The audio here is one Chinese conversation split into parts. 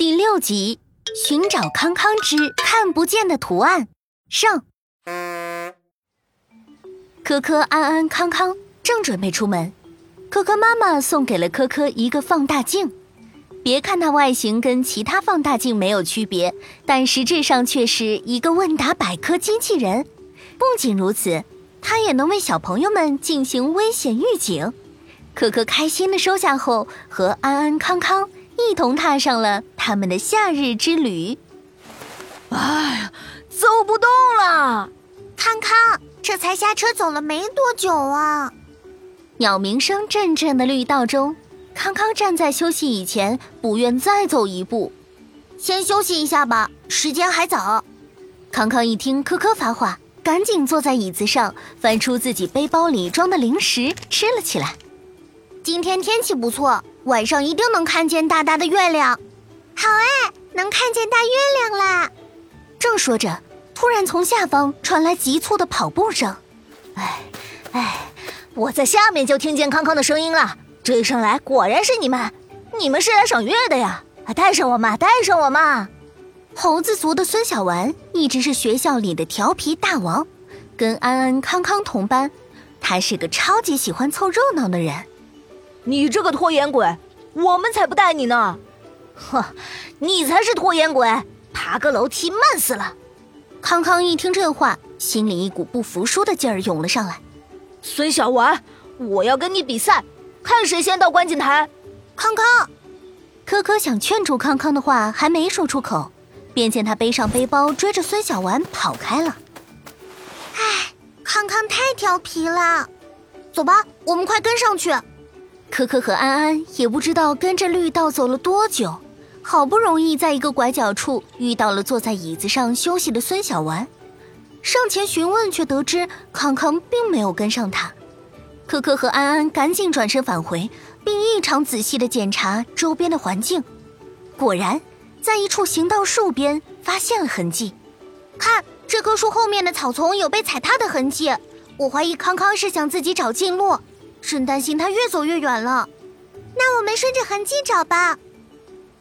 第六集：寻找康康之看不见的图案上。科科、安安、康康正准备出门，科科妈妈送给了科科一个放大镜。别看它外形跟其他放大镜没有区别，但实质上却是一个问答百科机器人。不仅如此，它也能为小朋友们进行危险预警。可可开心的收下后，和安安、康康一同踏上了他们的夏日之旅。哎呀，走不动了！康康，这才下车走了没多久啊！鸟鸣声阵阵的绿道中，康康站在休息椅前，不愿再走一步。先休息一下吧，时间还早。康康一听科科发话，赶紧坐在椅子上，翻出自己背包里装的零食，吃了起来。今天天气不错，晚上一定能看见大大的月亮。好哎，能看见大月亮啦！正说着，突然从下方传来急促的跑步声。哎，哎，我在下面就听见康康的声音了。追上来，果然是你们！你们是来赏月的呀？带上我嘛，带上我嘛！猴子族的孙小丸一直是学校里的调皮大王，跟安安、康康同班，他是个超级喜欢凑热闹的人。你这个拖延鬼，我们才不带你呢！哼，你才是拖延鬼，爬个楼梯慢死了。康康一听这话，心里一股不服输的劲儿涌了上来。孙小丸，我要跟你比赛，看谁先到观景台。康康，科科想劝住康康的话还没说出口，便见他背上背包，追着孙小丸跑开了。唉，康康太调皮了。走吧，我们快跟上去。可可和安安也不知道跟着绿道走了多久，好不容易在一个拐角处遇到了坐在椅子上休息的孙小丸，上前询问，却得知康康并没有跟上他。可可和安安赶紧转身返回，并异常仔细的检查周边的环境，果然在一处行道树边发现了痕迹。看，这棵树后面的草丛有被踩踏的痕迹，我怀疑康康是想自己找近路。真担心他越走越远了，那我们顺着痕迹找吧。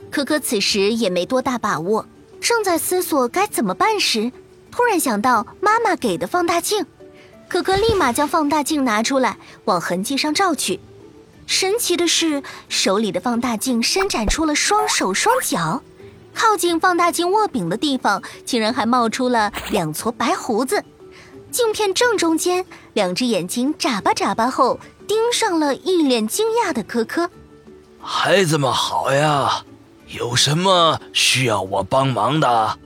可可此时也没多大把握，正在思索该怎么办时，突然想到妈妈给的放大镜，可可立马将放大镜拿出来，往痕迹上照去。神奇的是，手里的放大镜伸展出了双手双脚，靠近放大镜握柄的地方，竟然还冒出了两撮白胡子。镜片正中间，两只眼睛眨巴眨巴后。盯上了一脸惊讶的科科，孩子们好呀，有什么需要我帮忙的？